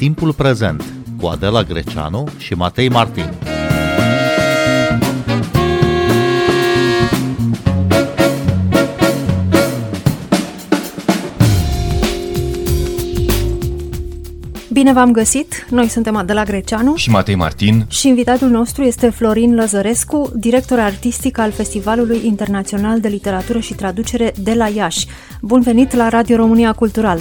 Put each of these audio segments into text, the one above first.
Timpul prezent cu Adela Greceanu și Matei Martin. Bine v-am găsit! Noi suntem Adela Greceanu și Matei Martin și invitatul nostru este Florin Lăzărescu, director artistic al Festivalului Internațional de Literatură și Traducere de la Iași. Bun venit la Radio România Cultural!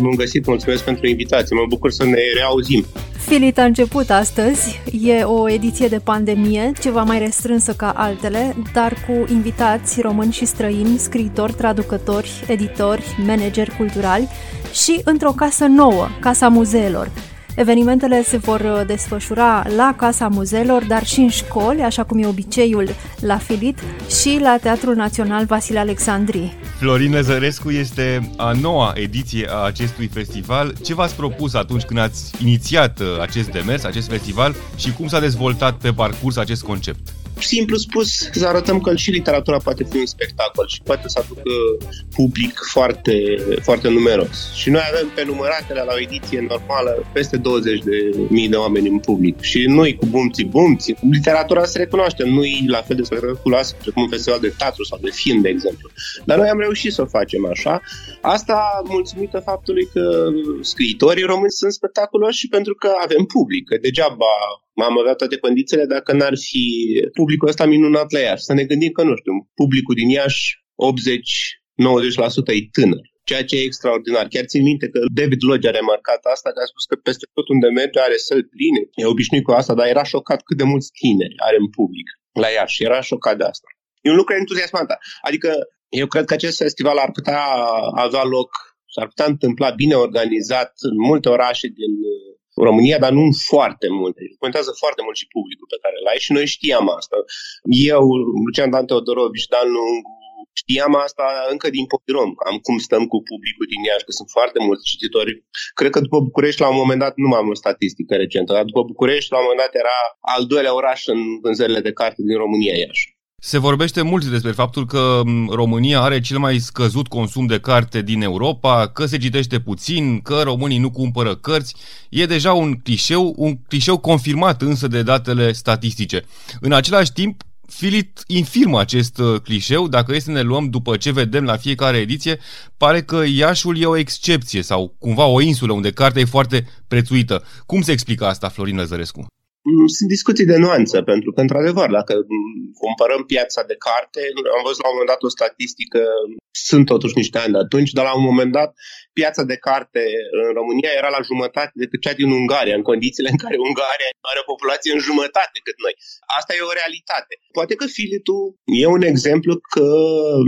Bun găsit, mulțumesc pentru invitație, mă bucur să ne reauzim. Filit a început astăzi, e o ediție de pandemie, ceva mai restrânsă ca altele, dar cu invitați români și străini, scriitori, traducători, editori, manageri culturali și într-o casă nouă, Casa Muzeelor. Evenimentele se vor uh, desfășura la Casa Muzeelor, dar și în școli, așa cum e obiceiul la Filit, și la Teatrul Național Vasile Alexandrii. Florin Lăzărescu este a noua ediție a acestui festival. Ce v-ați propus atunci când ați inițiat uh, acest demers, acest festival și cum s-a dezvoltat pe parcurs acest concept? Simplu spus, să arătăm că și literatura poate fi un spectacol și poate să aducă public foarte, foarte numeros. Și noi avem pe număratele la o ediție normală peste 20 de mii de oameni în public. Și noi cu bumții bumții, literatura se recunoaște, nu e la fel de spectaculoasă precum un festival de teatru sau de film, de exemplu. Dar noi am reușit să o facem așa. Asta mulțumită faptului că scriitorii români sunt spectaculoși și pentru că avem public. Că degeaba am avea toate condițiile dacă n-ar fi publicul ăsta minunat la Iași. Să ne gândim că, nu știu, publicul din Iași 80-90% e tânăr ceea ce e extraordinar. Chiar țin minte că David Lodge a remarcat asta, că a spus că peste tot unde merge are săl pline. E obișnuit cu asta, dar era șocat cât de mulți tineri are în public la Iași. Era șocat de asta. E un lucru entuziasmant. Adică eu cred că acest festival ar putea avea loc, s-ar putea întâmpla bine organizat în multe orașe din România, dar nu foarte multe. Contează foarte mult și publicul pe care îl ai și noi știam asta. Eu, Lucian Dan Teodorovici, Dan Lungu, știam asta încă din Popirom, am cum stăm cu publicul din Iași, că sunt foarte mulți cititori. Cred că după București, la un moment dat, nu mai am o statistică recentă, dar după București, la un moment dat, era al doilea oraș în vânzările de carte din România, Iași. Se vorbește mult despre faptul că România are cel mai scăzut consum de carte din Europa, că se citește puțin, că românii nu cumpără cărți. E deja un clișeu, un clișeu confirmat însă de datele statistice. În același timp, Filit infirmă acest uh, clișeu, dacă este să ne luăm după ce vedem la fiecare ediție, pare că Iașul e o excepție sau cumva o insulă unde cartea e foarte prețuită. Cum se explică asta, Florin Lăzărescu? Mm, sunt discuții de nuanță, pentru că, într-adevăr, dacă comparăm piața de carte, am văzut la un moment dat o statistică, sunt totuși niște ani de atunci, dar la un moment dat piața de carte în România era la jumătate decât cea din Ungaria, în condițiile în care Ungaria are o populație în jumătate cât noi. Asta e o realitate. Poate că Filitul e un exemplu că,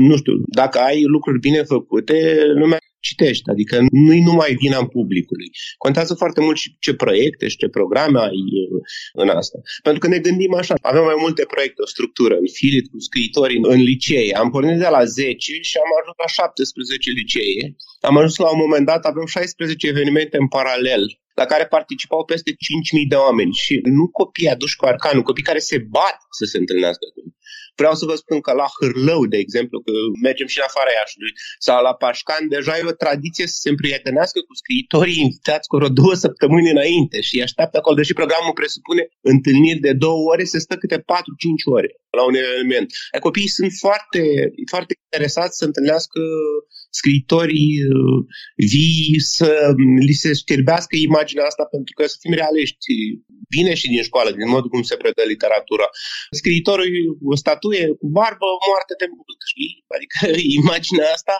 nu știu, dacă ai lucruri bine făcute, lumea citești, adică nu-i numai vina în publicului. Contează foarte mult și ce proiecte și ce programe ai uh, în asta. Pentru că ne gândim așa, avem mai multe proiecte, o structură, în filit, cu scriitori în licee. Am pornit de la 10 și am ajuns la 17 licee. Am ajuns la un moment dat, avem 16 evenimente în paralel la care participau peste 5.000 de oameni și nu copii aduși cu arcanul, copii care se bat să se întâlnească cu Vreau să vă spun că la Hârlău, de exemplu, că mergem și în afara Iașului, sau la Pașcan, deja e o tradiție să se împrietenească cu scriitorii invitați cu vreo două săptămâni înainte și îi așteaptă acolo, deși programul presupune întâlniri de două ore, se stă câte 4-5 ore la un eveniment. Copiii sunt foarte, foarte interesați să întâlnească scriitorii uh, vii să li se știrbească imaginea asta pentru că să fim realiști. Vine și din școală, din modul cum se predă literatura. Scriitorul o statuie cu barbă, moarte de mult, știi? Adică imaginea asta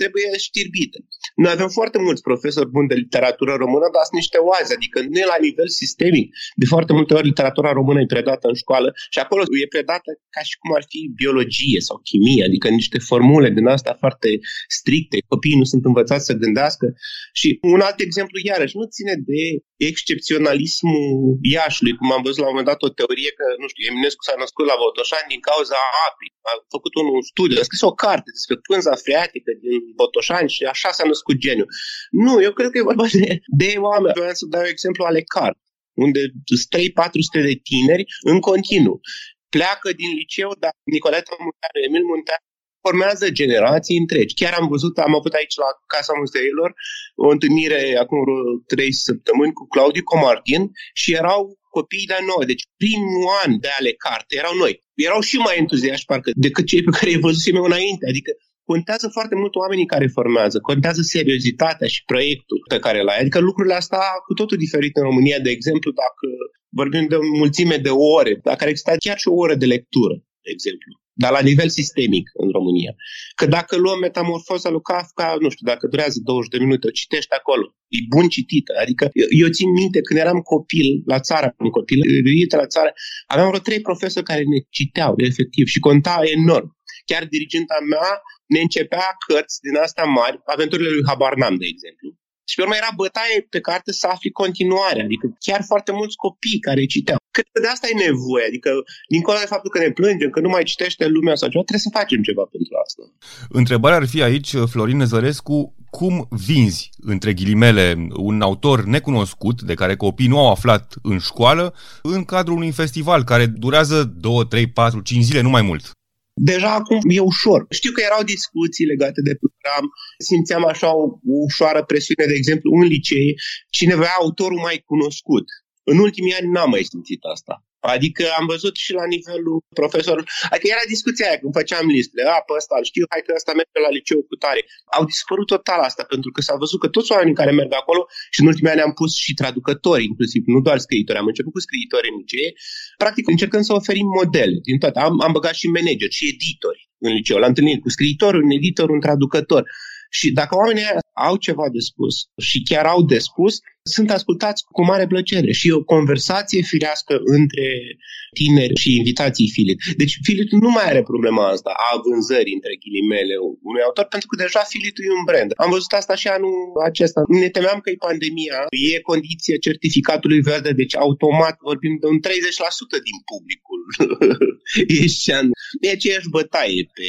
trebuie știrbită. Noi avem foarte mulți profesori buni de literatură română, dar sunt niște oaze, adică nu e la nivel sistemic. De foarte multe ori literatura română e predată în școală și acolo e predată ca și cum ar fi biologie sau chimie, adică niște formule din asta foarte stricte. Copiii nu sunt învățați să gândească. Și un alt exemplu, iarăși, nu ține de excepționalismul Iașului, cum am văzut la un moment dat o teorie că, nu știu, Eminescu s-a născut la Botoșani din cauza apei. A făcut un studiu, a scris o carte despre pânza freatică din Botoșani și așa s-a născut geniu. Nu, eu cred că e vorba de, de oameni. Vreau să dau exemplu ale carte unde sunt 3-400 de tineri în continuu pleacă din liceu, dar Nicoleta Munteanu, Emil Munteanu, formează generații întregi. Chiar am văzut, am avut aici la Casa Muzeilor o întâlnire acum vreo trei săptămâni cu Claudiu Comartin și erau copiii de noi. Deci primul an de ale carte erau noi. Erau și mai entuziaști parcă decât cei pe care îi văzusem eu înainte. Adică contează foarte mult oamenii care formează, contează seriozitatea și proiectul pe care l ai. Adică lucrurile astea cu totul diferite în România, de exemplu, dacă vorbim de o mulțime de ore, dacă ar exista chiar și o oră de lectură, de exemplu, dar la nivel sistemic în România. Că dacă luăm metamorfoza lui Kafka, nu știu, dacă durează 20 de minute, o citești acolo. E bun citită. Adică eu, eu țin minte când eram copil la țară, un copil, la țară, aveam vreo trei profesori care ne citeau, efectiv, și conta enorm. Chiar diriginta mea ne începea cărți din astea mari, aventurile lui Habarnam, de exemplu. Și pe urmă era bătaie pe carte să afli continuare, adică chiar foarte mulți copii care citeau. Cred că de asta e nevoie, adică dincolo de faptul că ne plângem, că nu mai citește lumea sau ceva, trebuie să facem ceva pentru asta. Întrebarea ar fi aici, Florin Năzărescu, cum vinzi, între ghilimele, un autor necunoscut, de care copiii nu au aflat în școală, în cadrul unui festival care durează 2, 3, 4, 5 zile, nu mai mult? Deja acum e ușor. Știu că erau discuții legate de program, simțeam așa o, o ușoară presiune, de exemplu, în licee, cine vrea autorul mai cunoscut. În ultimii ani n-am mai simțit asta. Adică am văzut și la nivelul profesorului. Adică era discuția aia când făceam listele. A, pe ăsta știu, hai că ăsta merge la liceu cu tare. Au dispărut total asta, pentru că s-a văzut că toți oamenii care merg acolo, și în ultimii ani am pus și traducători, inclusiv, nu doar scriitori, am început cu scriitori în licee, practic încercând să oferim modele din toate. Am, am băgat și manageri și editori în liceu. L-am întâlnit cu scriitor, un editor, un traducător. Și dacă oamenii au ceva de spus și chiar au de spus, sunt ascultați cu mare plăcere și e o conversație firească între tineri și invitații Filit. Deci Filit nu mai are problema asta a vânzării între ghilimele unui autor, pentru că deja Filitul e un brand. Am văzut asta și anul acesta. Ne temeam că e pandemia, e condiție certificatului verde, deci automat vorbim de un 30% din publicul ieșean. E aceeași bătaie pe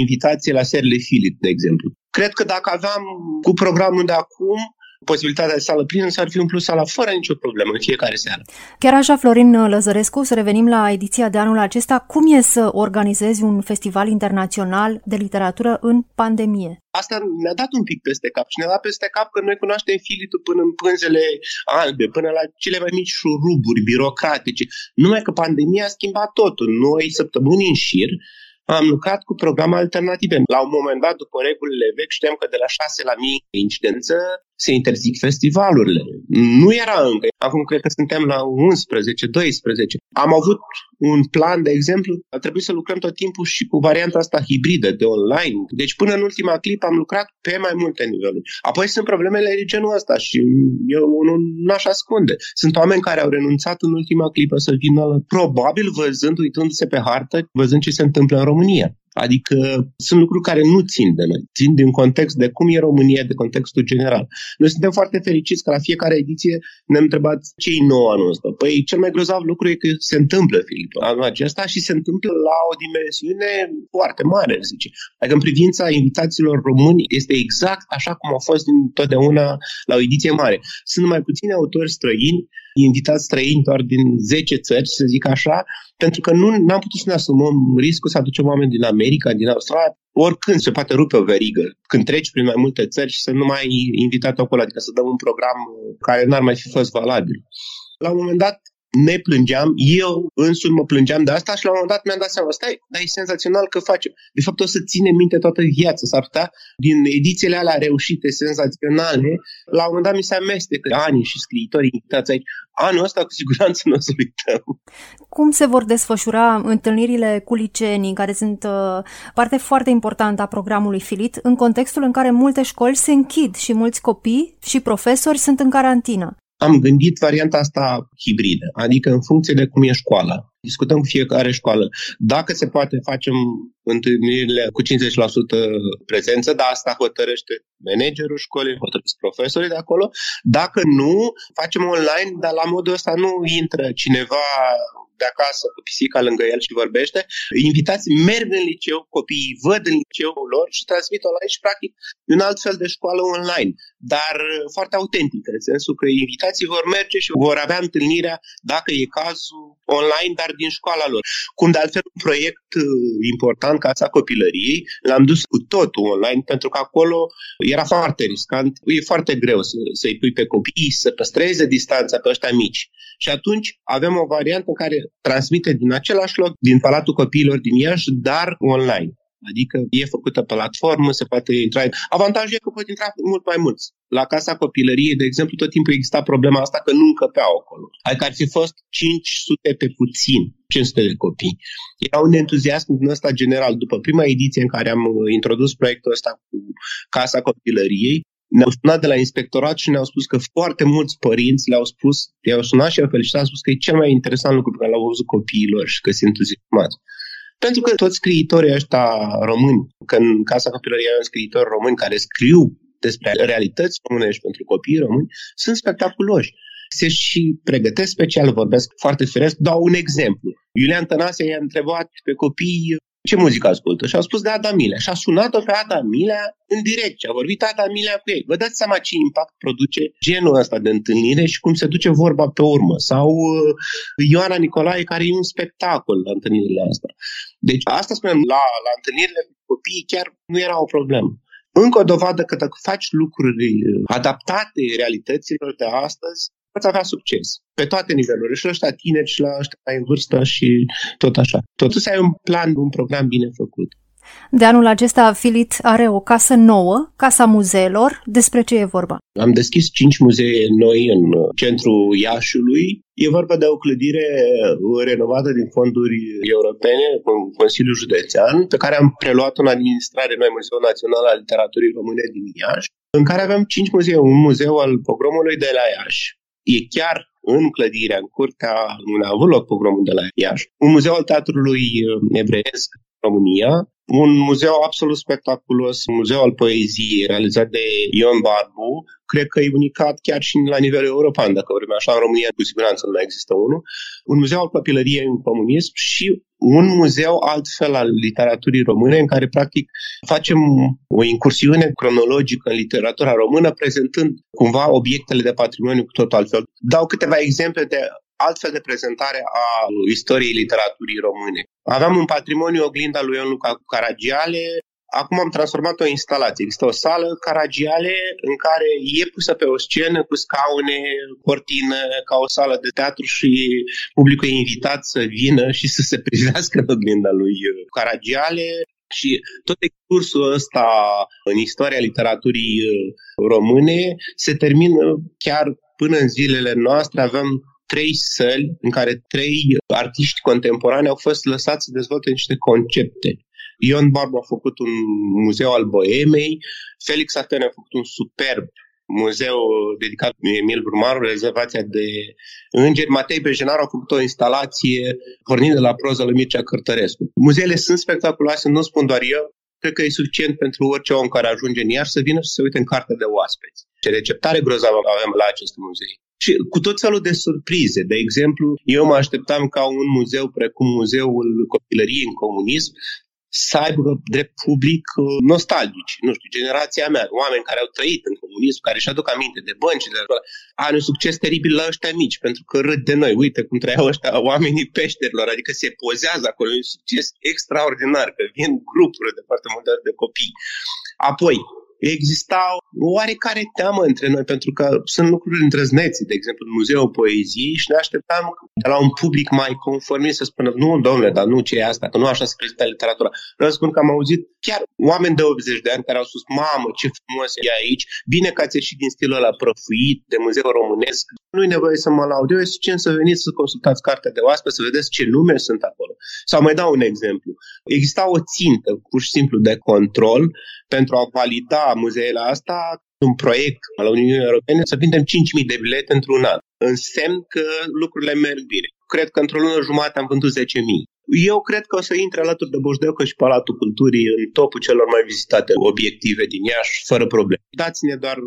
invitație la serile Filit, de exemplu. Cred că dacă aveam cu programul de acum posibilitatea de sală plină, s-ar fi umplut sala fără nicio problemă în fiecare seară. Chiar așa, Florin Lăzărescu, să revenim la ediția de anul acesta, cum e să organizezi un festival internațional de literatură în pandemie? Asta ne-a dat un pic peste cap și ne-a dat peste cap că noi cunoaștem filitul până în pânzele albe, până la cele mai mici șuruburi birocratice. Numai că pandemia a schimbat totul. Noi, săptămâni în șir, am lucrat cu programe alternative. La un moment dat, după regulile vechi, știam că de la 6 la 1000 incidență se interzic festivalurile. Nu era încă. Acum cred că suntem la 11, 12. Am avut un plan, de exemplu, a trebuit să lucrăm tot timpul și cu varianta asta hibridă de online. Deci până în ultima clip am lucrat pe mai multe niveluri. Apoi sunt problemele de genul ăsta și eu nu n-aș ascunde. Sunt oameni care au renunțat în ultima clipă să vină, probabil văzând, uitându-se pe hartă, văzând ce se întâmplă în România. Adică sunt lucruri care nu țin de noi, țin din context de cum e România, de contextul general. Noi suntem foarte fericiți că la fiecare ediție ne-am întrebat ce e nou anul ăsta. Păi cel mai grozav lucru e că se întâmplă, Filip, anul acesta și se întâmplă la o dimensiune foarte mare, zice. Adică în privința invitațiilor români este exact așa cum a fost întotdeauna la o ediție mare. Sunt mai puțini autori străini invitați străini doar din 10 țări, să zic așa, pentru că nu am putut să ne asumăm riscul să aducem oameni din America, din Australia, oricând se poate rupe o verigă, când treci prin mai multe țări și să nu mai ai invitat acolo, adică să dăm un program care n-ar mai fi fost valabil. La un moment dat ne plângeam, eu însumi mă plângeam de asta și la un moment dat mi-am dat seama, stai, dar e senzațional că facem. De fapt o să ținem minte toată viața, s-ar putea din edițiile alea reușite, senzaționale, la un moment dat mi se amestecă ani și scriitorii invitați aici. Anul ăsta cu siguranță nu o să uităm. Cum se vor desfășura întâlnirile cu liceenii, care sunt uh, parte foarte importantă a programului Filit, în contextul în care multe școli se închid și mulți copii și profesori sunt în carantină? Am gândit varianta asta hibridă, adică în funcție de cum e școala. Discutăm cu fiecare școală. Dacă se poate, facem întâlnirile cu 50% prezență, dar asta hotărăște managerul școlii, hotărăște profesorii de acolo. Dacă nu, facem online, dar la modul ăsta nu intră cineva de acasă cu pisica lângă el și vorbește, invitații merg în liceu, copiii văd în liceul lor și transmit online și practic un alt fel de școală online, dar foarte autentică, în sensul că invitații vor merge și vor avea întâlnirea, dacă e cazul, online, dar din școala lor. Cum de altfel un proiect uh, important, Casa Copilăriei, l-am dus cu totul online, pentru că acolo era foarte riscant. E foarte greu să, să-i pui pe copii, să păstreze distanța pe ăștia mici. Și atunci avem o variantă care transmite din același loc, din Palatul Copiilor din Iași, dar online. Adică e făcută platformă, se poate intra. Avantajul e că pot intra mult mai mulți. La Casa Copilăriei, de exemplu, tot timpul exista problema asta că nu încăpeau acolo. Adică ar fi fost 500 pe puțin, 500 de copii. Era un entuziasm din ăsta general. După prima ediție în care am uh, introdus proiectul ăsta cu Casa Copilăriei, ne-au sunat de la inspectorat și ne-au spus că foarte mulți părinți le-au spus, i-au sunat și au felicitat, au spus că e cel mai interesant lucru pe care l-au văzut copiilor și că se entuziasmați. Pentru că toți scriitorii ăștia români, că în Casa Copilăriei avem scriitori români care scriu despre realități românești pentru copii români, sunt spectaculoși. Se și pregătesc special, vorbesc foarte firesc. Dau un exemplu. Iulian Tănase i-a întrebat pe copii ce muzică ascultă? Și au spus de Ada Milea. Și a sunat-o pe Ada Milea în direct și a vorbit Ada Milea cu ei. Vă dați seama ce impact produce genul ăsta de întâlnire și cum se duce vorba pe urmă. Sau uh, Ioana Nicolae, care e un spectacol la întâlnirile astea. Deci asta spunem, la, la întâlnirile cu copiii chiar nu era o problemă. Încă o dovadă că dacă faci lucruri uh, adaptate realităților de astăzi, poți avea succes pe toate nivelurile, și la ăștia tineri, și la ăștia în vârstă și tot așa. Totuși ai un plan, un program bine făcut. De anul acesta, Filit are o casă nouă, Casa Muzeelor. Despre ce e vorba? Am deschis cinci muzee noi în centrul Iașului. E vorba de o clădire renovată din fonduri europene, cu Consiliul Județean, pe care am preluat în administrare noi Muzeul Național al Literaturii Române din Iași, în care avem cinci muzee. Un muzeu al pogromului de la Iași, e chiar în clădirea, în curtea unde a avut loc pogromul de la Iași, un muzeu al teatrului evreiesc România, un muzeu absolut spectaculos, un muzeu al poeziei realizat de Ion Barbu, cred că e unicat chiar și la nivel european, dacă vorbim așa, în România cu siguranță nu mai există unul, un muzeu al copilăriei în comunism și un muzeu altfel al literaturii române în care practic facem o incursiune cronologică în literatura română prezentând cumva obiectele de patrimoniu cu tot altfel. Dau câteva exemple de altfel de prezentare a istoriei literaturii române. Aveam un patrimoniu oglinda lui Ion Luca Caragiale, Acum am transformat o instalație. Există o sală Caragiale în care e pusă pe o scenă cu scaune, cortină, ca o sală de teatru și publicul e invitat să vină și să se privească în oglinda lui Caragiale. Și tot excursul ăsta în istoria literaturii române se termină chiar până în zilele noastre. Avem trei săli în care trei artiști contemporani au fost lăsați să dezvolte niște concepte. Ion Barbu a făcut un muzeu al boemei, Felix Atene a făcut un superb muzeu dedicat Emil Brumaru, rezervația de îngeri. Matei Bejenar a făcut o instalație pornind de la proza lui Mircea Cărtărescu. Muzeele sunt spectaculoase, nu spun doar eu, cred că e suficient pentru orice om care ajunge în Iași să vină și să se uite în cartea de oaspeți. Ce receptare grozavă avem la acest muzei. Și cu tot felul de surprize. De exemplu, eu mă așteptam ca un muzeu precum Muzeul Copilăriei în Comunism să aibă drept public uh, nostalgici, nu știu, generația mea, oameni care au trăit în comunism, care își aduc aminte de bănci, de are un succes teribil la ăștia mici, pentru că râd de noi. Uite cum trăiau ăștia oamenii peșterilor, adică se pozează acolo, e un succes extraordinar, că vin grupuri de foarte multe de copii. Apoi, exista o oarecare teamă între noi, pentru că sunt lucruri îndrăznețe, de exemplu, în Muzeul Poeziei și ne așteptam de la un public mai conformist să spună, nu, domnule, dar nu, ce e asta, că nu așa se prezintă literatura. Vreau să spun că am auzit chiar oameni de 80 de ani care au spus, mamă, ce frumos e aici, bine că ați ieșit din stilul ăla prăfuit de muzeu românesc, nu e nevoie să mă laud, eu e suficient să veniți să consultați cartea de oaspeți, să vedeți ce nume sunt acolo. Sau mai dau un exemplu. Exista o țintă, pur și simplu, de control pentru a valida muzeele asta un proiect al Uniunii Europene să vindem 5.000 de bilete într-un an. Însemn că lucrurile merg bine. Cred că într-o lună jumătate am vândut 10.000. Eu cred că o să intre alături de Boșdeucă și Palatul Culturii în topul celor mai vizitate obiective din Iași, fără probleme. Dați-ne doar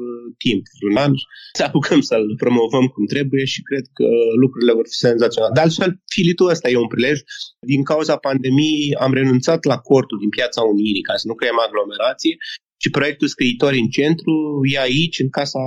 timp, un an, să apucăm să-l promovăm cum trebuie și cred că lucrurile vor fi senzaționale. De altfel, filitul ăsta e un prilej. Din cauza pandemiei am renunțat la cortul din Piața Unirii ca să nu creăm aglomerație Și proiectul Scriitori în Centru e aici, în Casa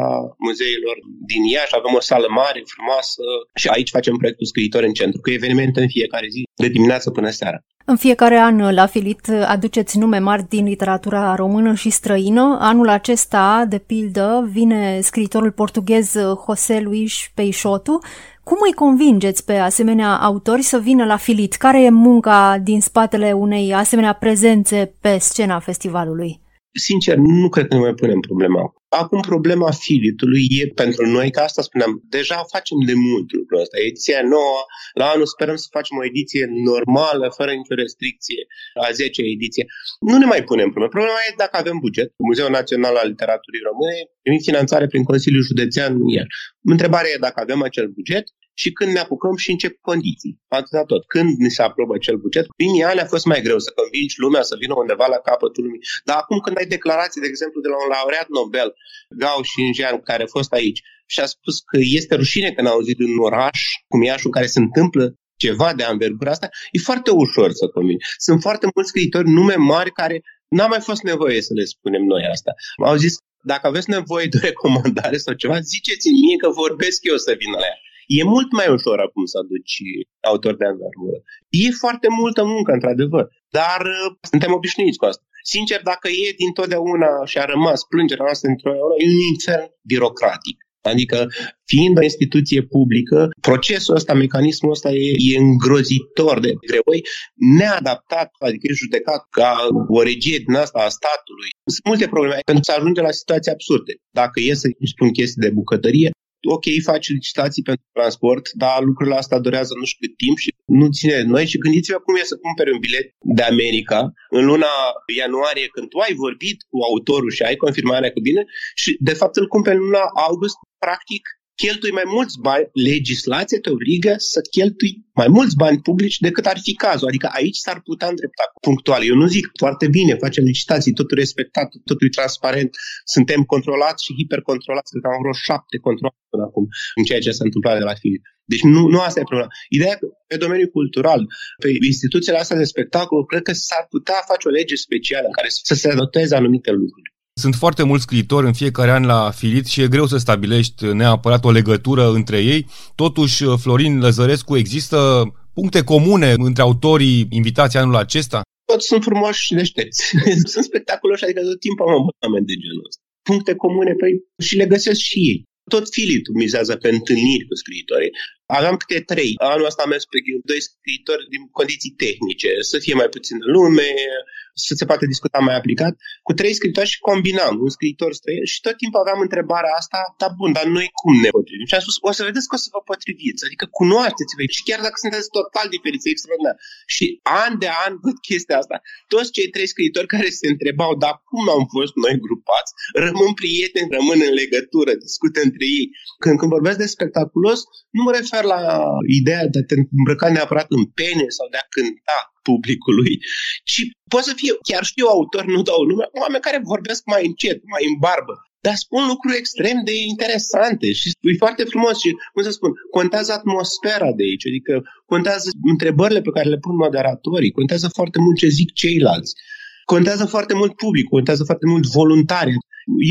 Muzeilor din Iași. Avem o sală mare, frumoasă și aici facem proiectul Scriitori în Centru, cu evenimente în fiecare zi, de dimineață până seara. În fiecare an la Filit aduceți nume mari din literatura română și străină. Anul acesta, de pildă, vine scriitorul portughez José Luis Peixoto. Cum îi convingeți pe asemenea autori să vină la Filit? Care e munca din spatele unei asemenea prezențe pe scena festivalului? Sincer, nu cred că ne mai punem problema. Acum problema filitului e pentru noi, că asta spuneam, deja facem de mult lucrul ăsta. Ediția nouă, la anul sperăm să facem o ediție normală, fără nicio restricție, a 10 ediție. Nu ne mai punem problema. Problema e dacă avem buget. Muzeul Național al Literaturii Române primim finanțare prin Consiliul Județean iar. Întrebarea e dacă avem acel buget și când ne apucăm și în ce condiții. Atâta tot. Când ni se aprobă acel buget, primii ani a fost mai greu să convingi lumea să vină undeva la capătul lumii. Dar acum când ai declarații, de exemplu, de la un laureat Nobel, Gau Xinjiang, care a fost aici și a spus că este rușine că n-a auzit în oraș, cum Iașu, care se întâmplă ceva de anvergura asta, e foarte ușor să convingi. Sunt foarte mulți scriitori, nume mari, care n-a mai fost nevoie să le spunem noi asta. Au zis, dacă aveți nevoie de o recomandare sau ceva, ziceți-mi mie că vorbesc eu să vin la ea. E mult mai ușor acum să aduci autor de anvergură. E foarte multă muncă, într-adevăr, dar uh, suntem obișnuiți cu asta. Sincer, dacă e dintotdeauna și a rămas plângerea noastră într-o e un infern birocratic. Adică, fiind o instituție publică, procesul ăsta, mecanismul ăsta e, e îngrozitor de greoi, neadaptat, adică e judecat ca o regie din asta a statului. Sunt multe probleme pentru să ajunge la situații absurde. Dacă e să spun chestii de bucătărie, ok, faci licitații pentru transport, dar lucrurile astea durează nu știu cât timp și nu ține de noi. Și gândiți-vă cum e să cumperi un bilet de America în luna ianuarie când tu ai vorbit cu autorul și ai confirmarea cu bine și de fapt îl cumperi în luna august, practic cheltui mai mulți bani, legislația te obligă să cheltui mai mulți bani publici decât ar fi cazul. Adică aici s-ar putea îndrepta punctual. Eu nu zic foarte bine, facem licitații, totul respectat, totul e transparent, suntem controlați și hipercontrolați, cred că am vreo șapte controle până acum în ceea ce s-a întâmplat de la film. Deci nu, nu asta e problema. Ideea că pe domeniul cultural, pe instituțiile astea de spectacol, cred că s-ar putea face o lege specială în care să se adopteze anumite lucruri. Sunt foarte mulți scriitori în fiecare an la Filit și e greu să stabilești neapărat o legătură între ei. Totuși, Florin Lăzărescu, există puncte comune între autorii invitații anul acesta? Toți sunt frumoși și deștepți. sunt spectaculoși, adică tot timpul am abonament de genul ăsta. Puncte comune, păi și le găsesc și ei. Tot Filitul mizează pe întâlniri cu scriitorii. Aveam câte trei. Anul ăsta am mers pe doi scriitori din condiții tehnice, să fie mai puțin lume, să se poate discuta mai aplicat, cu trei scriitori și combinam un scriitor străin și tot timpul aveam întrebarea asta, dar bun, dar noi cum ne potrivim? Și am spus, o să vedeți că o să vă potriviți, adică cunoașteți-vă și chiar dacă sunteți total diferiți, extraordinar. Și an de an văd chestia asta. Toți cei trei scriitori care se întrebau, dar cum am fost noi grupați, rămân prieteni, rămân în legătură, discută între ei. Când, când vorbesc de spectaculos, nu mă refer la ideea de a te îmbrăca neapărat în pene sau de a cânta publicului, ci poate să fie, chiar știu autor, nu dau nume, oameni care vorbesc mai încet, mai în barbă, dar spun lucruri extrem de interesante și e foarte frumos și, cum să spun, contează atmosfera de aici, adică contează întrebările pe care le pun moderatorii, contează foarte mult ce zic ceilalți, contează foarte mult public, contează foarte mult voluntari.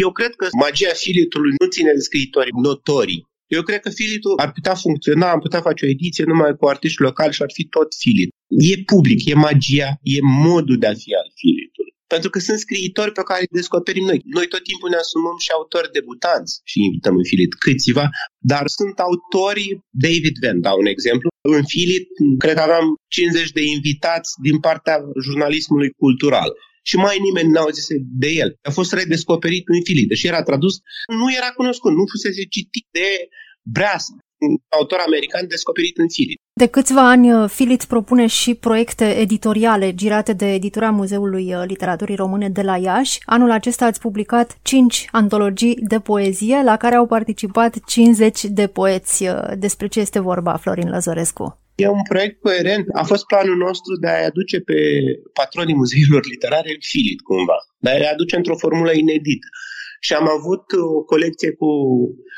Eu cred că magia filitului nu ține de scriitori notorii, eu cred că Filitul ar putea funcționa, am putea face o ediție numai cu artiști locali și ar fi tot Filit. E public, e magia, e modul de a fi al Filitului. Pentru că sunt scriitori pe care îi descoperim noi. Noi tot timpul ne asumăm și autori debutanți și invităm în Filit câțiva, dar sunt autori, David Venn, dau un exemplu, în Filit cred că aveam 50 de invitați din partea jurnalismului cultural și mai nimeni n-a auzit de el. A fost redescoperit în Filit, deși era tradus, nu era cunoscut, nu fusese citit de Brass, un autor american descoperit în Filit. De câțiva ani, Filit uh, propune și proiecte editoriale girate de editura Muzeului uh, Literaturii Române de la Iași. Anul acesta ați publicat 5 antologii de poezie la care au participat 50 de poeți. Uh, despre ce este vorba, Florin Lăzorescu? E un proiect coerent. A fost planul nostru de a-i aduce pe patronii muzeilor literare în filit, cumva. De a-i aduce într-o formulă inedită. Și am avut o colecție cu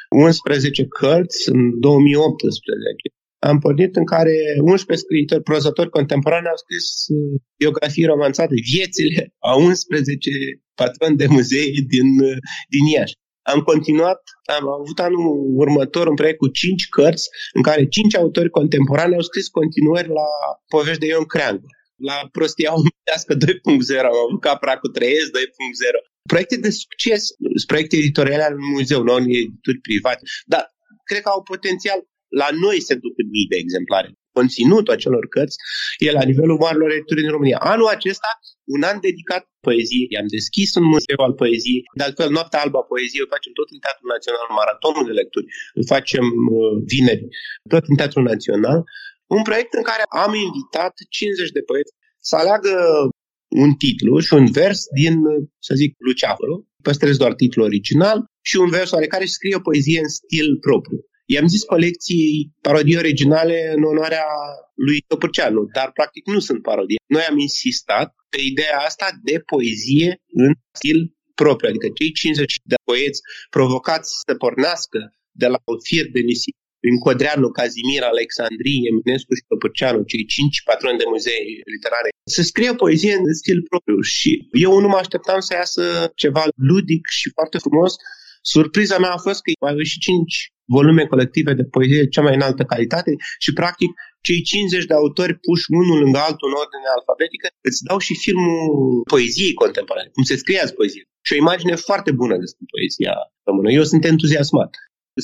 11 cărți în 2018. am pornit în care 11 scriitori, prozători contemporani au scris uh, biografii romanțate, viețile a 11 patroni de muzei din, uh, din Iași. Am continuat, am avut anul următor un proiect cu cinci cărți în care cinci autori contemporani au scris continuări la povești de Ion Creangă. La Prostia Omenească 2.0 am avut Capra cu 3S 2.0. Proiecte de succes, proiecte editoriale al muzeu, nu edituri private, dar cred că au potențial la noi se duc în mii de exemplare. Conținutul acelor cărți e la nivelul marilor edituri din România. Anul acesta, un an dedicat poeziei. Am deschis un muzeu al poeziei. De altfel, Noaptea Albă a Poeziei o facem tot în Teatrul Național, maratonul de lecturi. Îl facem uh, vineri, tot în Teatrul Național. Un proiect în care am invitat 50 de poeți să aleagă un titlu și un vers din, să zic, Luceafăru, păstrez doar titlul original, și un vers oarecare și scrie o poezie în stil propriu. I-am zis colecției parodii originale în onoarea lui Topârceanu, dar practic nu sunt parodii. Noi am insistat pe ideea asta de poezie în stil propriu, adică cei 50 de poeți provocați să pornească de la un fir de nisip prin Codreanu, Cazimir, Alexandrie, Eminescu și Topârceanu, cei cinci patroni de muzee literare, să scrie poezie în stil propriu. Și eu nu mă așteptam să iasă ceva ludic și foarte frumos. Surpriza mea a fost că au ieșit cinci volume colective de poezie de cea mai înaltă calitate și, practic, cei 50 de autori puși unul lângă altul în ordine alfabetică îți dau și filmul poeziei contemporane, cum se scrie azi poezie. Și o imagine foarte bună despre poezia română. Eu sunt entuziasmat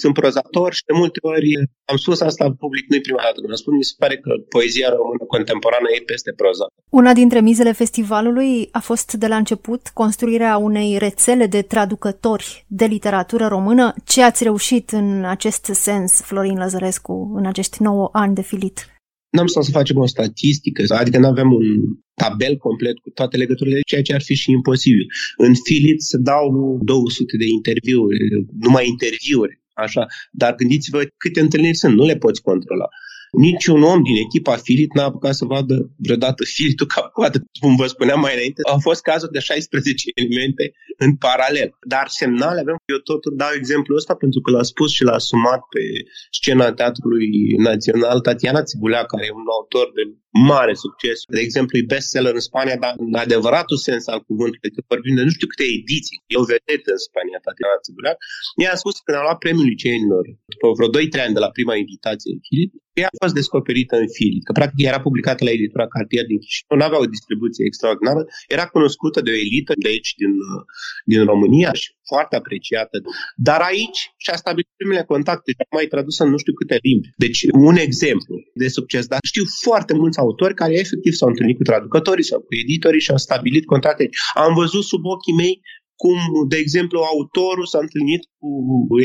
sunt prozator și de multe ori am spus asta în public, nu-i prima dată când spun, mi se pare că poezia română contemporană e peste proza. Una dintre mizele festivalului a fost de la început construirea unei rețele de traducători de literatură română. Ce ați reușit în acest sens, Florin Lăzărescu, în acești 9 ani de filit? N-am stat să facem o statistică, adică nu avem un tabel complet cu toate legăturile, ceea ce ar fi și imposibil. În Filit se dau 200 de interviuri, numai interviuri Așa. Dar gândiți-vă câte întâlniri sunt, nu le poți controla. Niciun om din echipa Filit n-a apucat să vadă vreodată Filitul ca coadă, cum vă spuneam mai înainte. Au fost cazuri de 16 elemente în paralel. Dar semnale avem, eu tot dau exemplul ăsta pentru că l-a spus și l-a asumat pe scena Teatrului Național Tatiana Țibulea, care e un autor de mare succes. De exemplu, e bestseller în Spania, dar în adevăratul sens al cuvântului, că vorbim de nu știu câte ediții. E o vedetă în Spania, Tatiana Țibulea. Ea a spus că când a luat premiul licenilor, după vreo 2-3 ani de la prima invitație în Filip, ea a fost descoperită în film, că practic era publicată la editura Cartier din Chișinău, nu avea o distribuție extraordinară, era cunoscută de o elită de aici din, din România și foarte apreciată. Dar aici și-a stabilit primele contacte și a mai tradus în nu știu câte limbi. Deci un exemplu de succes. Dar știu foarte mulți autori care efectiv s-au întâlnit cu traducătorii sau cu editorii și au stabilit contacte. Am văzut sub ochii mei cum, de exemplu, autorul s-a întâlnit cu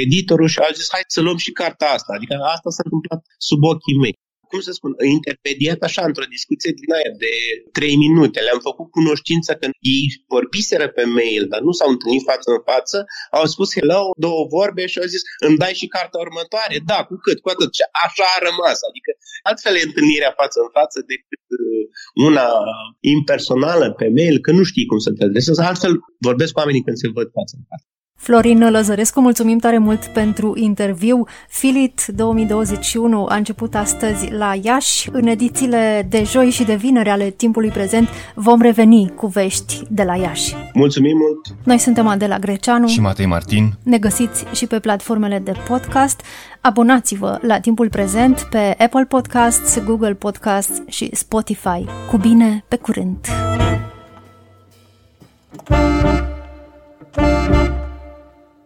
editorul și a zis hai să luăm și cartea asta. Adică asta s-a întâmplat sub ochii mei cum să spun, intermediat așa într-o discuție din aia de trei minute. Le-am făcut cunoștință că ei vorbiseră pe mail, dar nu s-au întâlnit față în față, au spus hello, două vorbe și au zis îmi dai și cartea următoare? Da, cu cât? Cu atât. Și așa a rămas. Adică altfel e întâlnirea față în față decât uh, una impersonală pe mail, că nu știi cum să te adresezi. Altfel vorbesc cu oamenii când se văd față în față. Florin Lăzărescu, mulțumim tare mult pentru interviu. Filit 2021 a început astăzi la Iași. În edițiile de joi și de vineri ale timpului prezent vom reveni cu vești de la Iași. Mulțumim mult! Noi suntem Adela Greceanu și Matei Martin. Ne găsiți și pe platformele de podcast. Abonați-vă la timpul prezent pe Apple Podcasts, Google Podcasts și Spotify. Cu bine, pe curând! Thank you.